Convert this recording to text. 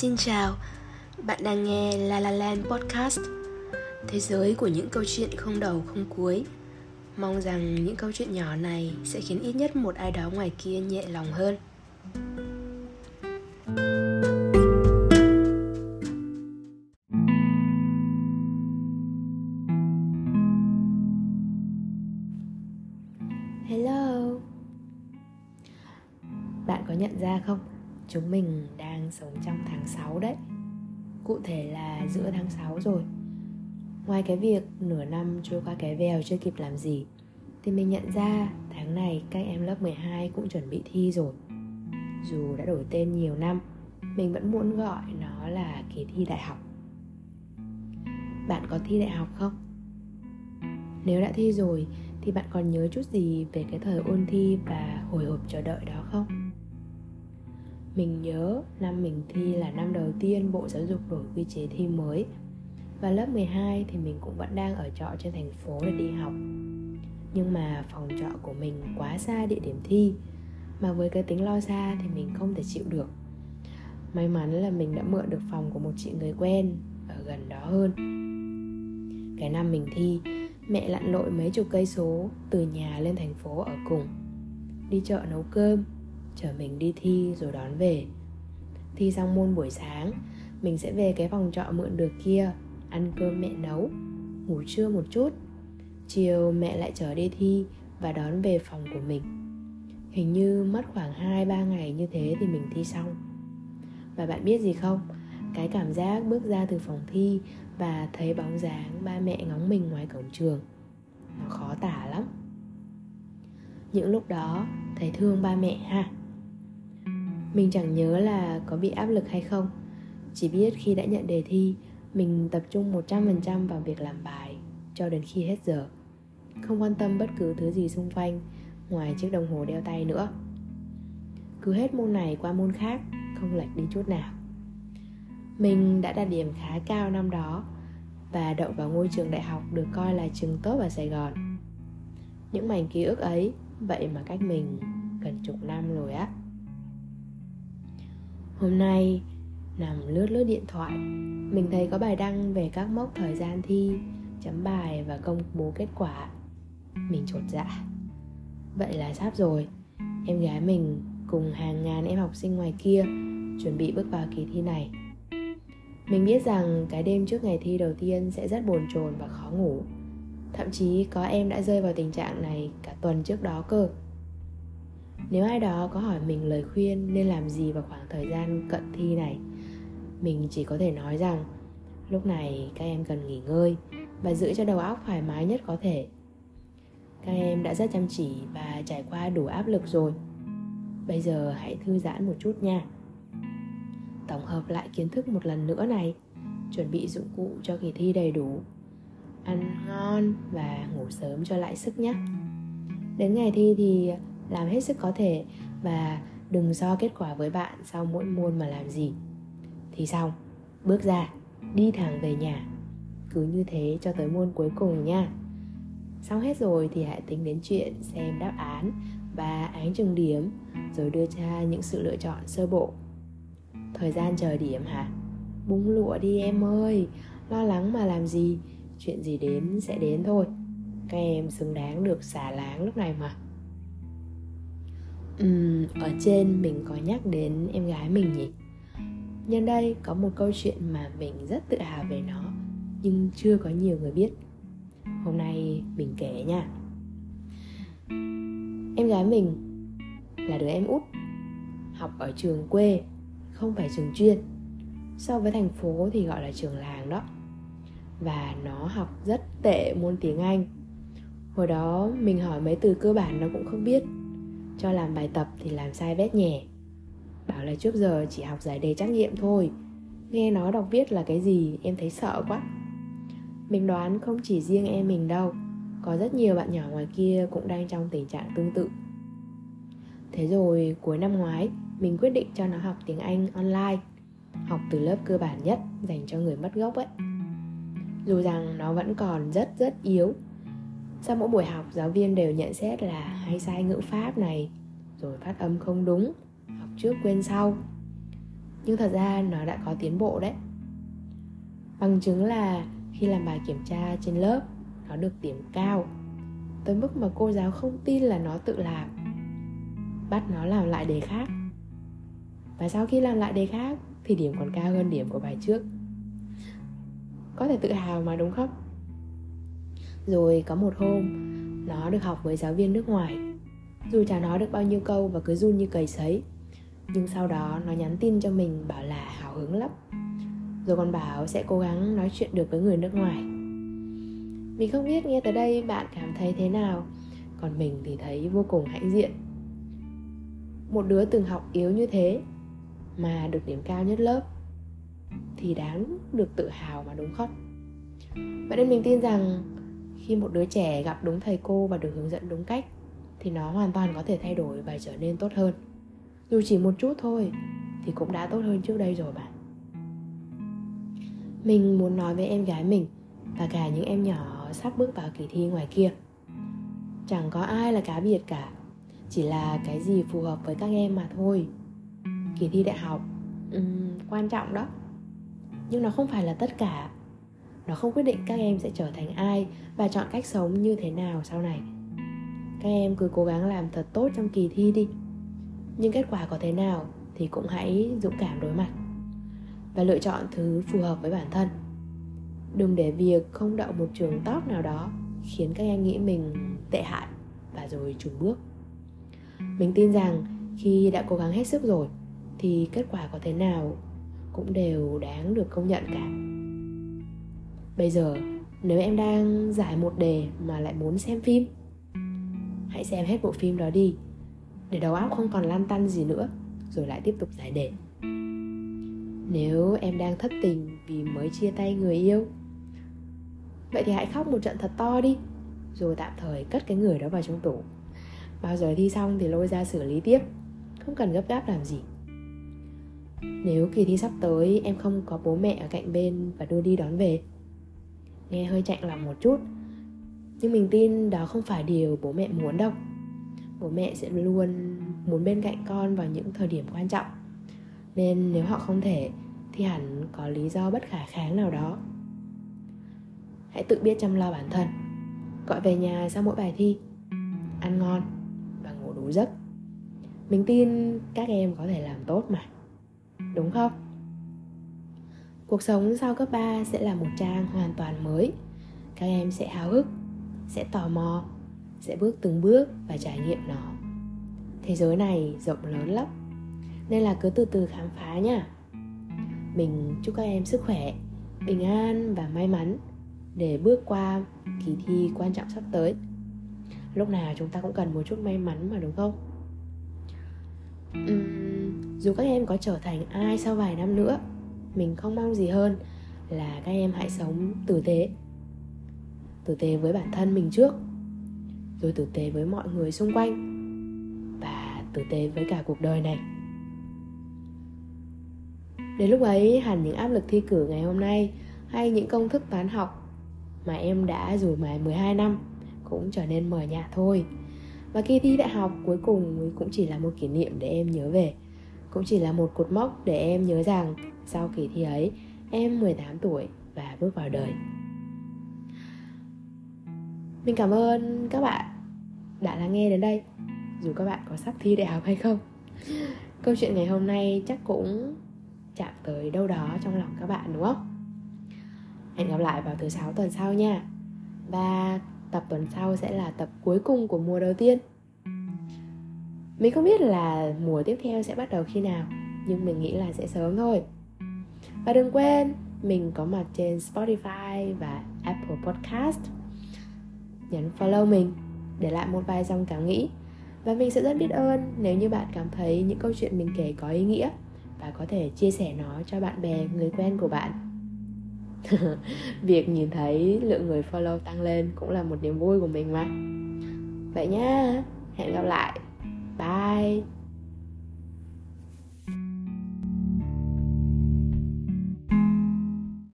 Xin chào, bạn đang nghe La La Land Podcast. Thế giới của những câu chuyện không đầu không cuối. Mong rằng những câu chuyện nhỏ này sẽ khiến ít nhất một ai đó ngoài kia nhẹ lòng hơn. Chúng mình đang sống trong tháng 6 đấy Cụ thể là giữa tháng 6 rồi Ngoài cái việc nửa năm trôi qua cái vèo chưa kịp làm gì, Thì mình nhận ra tháng này các em lớp 12 cũng chuẩn bị thi rồi Dù đã đổi tên nhiều năm, Mình vẫn muốn gọi nó là kỳ thi đại học Bạn có thi đại học không? Nếu đã thi rồi, thì bạn còn nhớ chút gì về cái thời ôn thi và hồi hộp chờ đợi đó không? Mình nhớ năm mình thi là năm đầu tiên Bộ Giáo dục đổi quy chế thi mới. Và lớp 12 thì mình cũng vẫn đang ở trọ trên thành phố để đi học. Nhưng mà phòng trọ của mình quá xa địa điểm thi Mà với cái tính lo xa thì mình không thể chịu được. May mắn là mình đã mượn được phòng của một chị người quen ở gần đó hơn. Cái năm mình thi, mẹ lặn lội mấy chục cây số từ nhà lên thành phố ở cùng Đi chợ nấu cơm, chở mình đi thi rồi đón về. Thi xong môn buổi sáng, mình sẽ về cái phòng trọ mượn được kia, ăn cơm mẹ nấu, ngủ trưa một chút. Chiều mẹ lại chở đi thi và đón về phòng của mình. Hình như mất khoảng 2-3 ngày như thế thì mình thi xong. Và bạn biết gì không? Cái cảm giác bước ra từ phòng thi và thấy bóng dáng ba mẹ ngóng mình ngoài cổng trường, nó khó tả lắm. Những lúc đó, thấy thương ba mẹ ha mình chẳng nhớ là có bị áp lực hay không. Chỉ biết khi đã nhận đề thi, Mình tập trung 100% vào việc làm bài Cho đến khi hết giờ. Không quan tâm bất cứ thứ gì xung quanh, Ngoài chiếc đồng hồ đeo tay nữa. Cứ hết môn này qua môn khác, Không lệch đi chút nào. Mình đã đạt điểm khá cao năm đó Và đậu vào ngôi trường đại học Được coi là trường tốt ở Sài Gòn. Những mảnh ký ức ấy, Vậy mà cách mình gần chục năm rồi á. Hôm nay, nằm lướt lướt điện thoại, Mình thấy có bài đăng về các mốc thời gian thi, Chấm bài và công bố kết quả. Mình chột dạ. Vậy là sắp rồi. Em gái mình cùng hàng ngàn em học sinh ngoài kia Chuẩn bị bước vào kỳ thi này. Mình biết rằng cái đêm trước ngày thi đầu tiên sẽ rất bồn chồn và khó ngủ. Thậm chí có em đã rơi vào tình trạng này cả tuần trước đó cơ nếu ai đó có hỏi mình lời khuyên nên làm gì vào khoảng thời gian cận thi này, mình chỉ có thể nói rằng, lúc này các em cần nghỉ ngơi và giữ cho đầu óc thoải mái nhất có thể. Các em đã rất chăm chỉ và trải qua đủ áp lực rồi. Bây giờ hãy thư giãn một chút nha. Tổng hợp lại kiến thức một lần nữa này. Chuẩn bị dụng cụ cho kỳ thi đầy đủ. Ăn ngon và ngủ sớm cho lại sức nhé. Đến ngày thi thì làm hết sức có thể và đừng so kết quả với bạn sau mỗi môn mà làm gì. Thì xong bước ra, đi thẳng về nhà. Cứ như thế cho tới môn cuối cùng nha. Xong hết rồi thì hãy tính đến chuyện xem đáp án và án trừng điểm, rồi đưa ra những sự lựa chọn sơ bộ. Thời gian chờ điểm hả? Bung lụa đi em ơi, lo lắng mà làm gì? Chuyện gì đến sẽ đến thôi. Các em xứng đáng được xả láng lúc này mà uhm, ở trên mình có nhắc đến em gái mình nhỉ? Nhân đây có một câu chuyện mà mình rất tự hào về nó nhưng chưa có nhiều người biết. Hôm nay mình kể nha. Em gái mình là đứa em út học ở trường quê không phải trường chuyên. So với thành phố thì gọi là trường làng đó. Và nó học rất tệ môn tiếng anh. Hồi đó mình hỏi mấy từ cơ bản nó cũng không biết cho làm bài tập thì làm sai vét nhẹ. Bảo là trước giờ chỉ học giải đề trắc nghiệm thôi. Nghe nó đọc viết là cái gì, em thấy sợ quá. Mình đoán không chỉ riêng em mình đâu, Có rất nhiều bạn nhỏ ngoài kia cũng đang trong tình trạng tương tự. Thế rồi, cuối năm ngoái, Mình quyết định cho nó học tiếng Anh online, Học từ lớp cơ bản nhất dành cho người mất gốc ấy. Dù rằng nó vẫn còn rất rất yếu sau mỗi buổi học giáo viên đều nhận xét là hay sai ngữ pháp này Rồi phát âm không đúng Học trước quên sau. Nhưng thật ra nó đã có tiến bộ đấy. Bằng chứng là khi làm bài kiểm tra trên lớp nó được điểm cao tới mức mà cô giáo không tin là nó tự làm bắt nó làm lại đề khác. Và sau khi làm lại đề khác thì điểm còn cao hơn điểm của bài trước. Có thể tự hào mà đúng không rồi có một hôm, nó được học với giáo viên nước ngoài. Dù chả nói được bao nhiêu câu và cứ run như cầy sấy, nhưng sau đó nó nhắn tin cho mình bảo là hào hứng lắm. Rồi còn bảo sẽ cố gắng nói chuyện được với người nước ngoài. Mình không biết nghe tới đây bạn cảm thấy thế nào, còn mình thì thấy vô cùng hãnh diện. Một đứa từng học yếu như thế mà được điểm cao nhất lớp thì đáng được tự hào mà đúng không? Vậy nên mình tin rằng khi một đứa trẻ gặp đúng thầy cô và được hướng dẫn đúng cách thì nó hoàn toàn có thể thay đổi và trở nên tốt hơn. Dù chỉ một chút thôi thì cũng đã tốt hơn trước đây rồi bạn. Mình muốn nói với em gái mình và cả những em nhỏ sắp bước vào kỳ thi ngoài kia. Chẳng có ai là cá biệt cả chỉ là cái gì phù hợp với các em mà thôi. Kỳ thi đại học um, quan trọng đó. Nhưng nó không phải là tất cả. Nó không quyết định các em sẽ trở thành ai và chọn cách sống như thế nào sau này. Các em cứ cố gắng làm thật tốt trong kỳ thi đi. Nhưng kết quả có thế nào thì cũng hãy dũng cảm đối mặt. Và lựa chọn thứ phù hợp với bản thân. Đừng để việc không đậu một trường top nào đó khiến các em nghĩ mình tệ hại và rồi trùng bước. Mình tin rằng khi đã cố gắng hết sức rồi thì kết quả có thế nào cũng đều đáng được công nhận cả. Bây giờ nếu em đang giải một đề mà lại muốn xem phim, hãy xem hết bộ phim đó đi. Để đầu óc không còn lan tăn gì nữa, rồi lại tiếp tục giải đề. Nếu em đang thất tình vì mới chia tay người yêu, vậy thì hãy khóc một trận thật to đi, rồi tạm thời cất cái người đó vào trong tủ. Bao giờ thi xong thì lôi ra xử lý tiếp, không cần gấp gáp làm gì. Nếu kỳ thi sắp tới em không có bố mẹ ở cạnh bên và đưa đi đón về nghe hơi chạnh lòng một chút. Nhưng mình tin đó không phải điều bố mẹ muốn đâu. Bố mẹ sẽ luôn muốn bên cạnh con vào những thời điểm quan trọng. Nên nếu họ không thể, thì hẳn có lý do bất khả kháng nào đó. Hãy tự biết chăm lo bản thân. Gọi về nhà sau mỗi bài thi. Ăn ngon và ngủ đủ giấc. Mình tin các em có thể làm tốt mà. Đúng không? Cuộc sống sau cấp 3 sẽ là một trang hoàn toàn mới. Các em sẽ háo hức sẽ tò mò sẽ bước từng bước và trải nghiệm nó. Thế giới này rộng lớn lắm nên là cứ từ từ khám phá nha. Mình chúc các em sức khỏe bình an và may mắn để bước qua kỳ thi quan trọng sắp tới. Lúc nào chúng ta cũng cần một chút may mắn mà đúng không? Uhm, dù các em có trở thành ai sau vài năm nữa mình không mong gì hơn là các em hãy sống tử tế. Tử tế với bản thân mình trước, rồi tử tế với mọi người xung quanh, và tử tế với cả cuộc đời này. Đến lúc ấy, hẳn những áp lực thi cử ngày hôm nay hay những công thức toán học mà em đã rủi mài 12 năm cũng trở nên mờ nhạt thôi. Và kỳ thi đại học cuối cùng cũng chỉ là một kỷ niệm để em nhớ về cũng chỉ là một cột mốc để em nhớ rằng sau kỳ thi ấy, em 18 tuổi và bước vào đời. Mình cảm ơn các bạn đã lắng nghe đến đây. Dù các bạn có sắp thi đại học hay không, câu chuyện ngày hôm nay chắc cũng chạm tới đâu đó trong lòng các bạn, đúng không? Hẹn gặp lại vào thứ sáu tuần sau nha. Và tập tuần sau sẽ là tập cuối cùng của mùa đầu tiên mình không biết là mùa tiếp theo sẽ bắt đầu khi nào, nhưng mình nghĩ là sẽ sớm thôi. Và đừng quên, mình có mặt trên Spotify và Apple Podcast. Nhấn follow mình, để lại một vài dòng cảm nghĩ. Và mình sẽ rất biết ơn nếu như bạn cảm thấy những câu chuyện mình kể có ý nghĩa và có thể chia sẻ nó cho bạn bè, người quen của bạn. Việc nhìn thấy lượng người follow tăng lên cũng là một niềm vui của mình mà. Vậy nhá hẹn gặp lại. Bye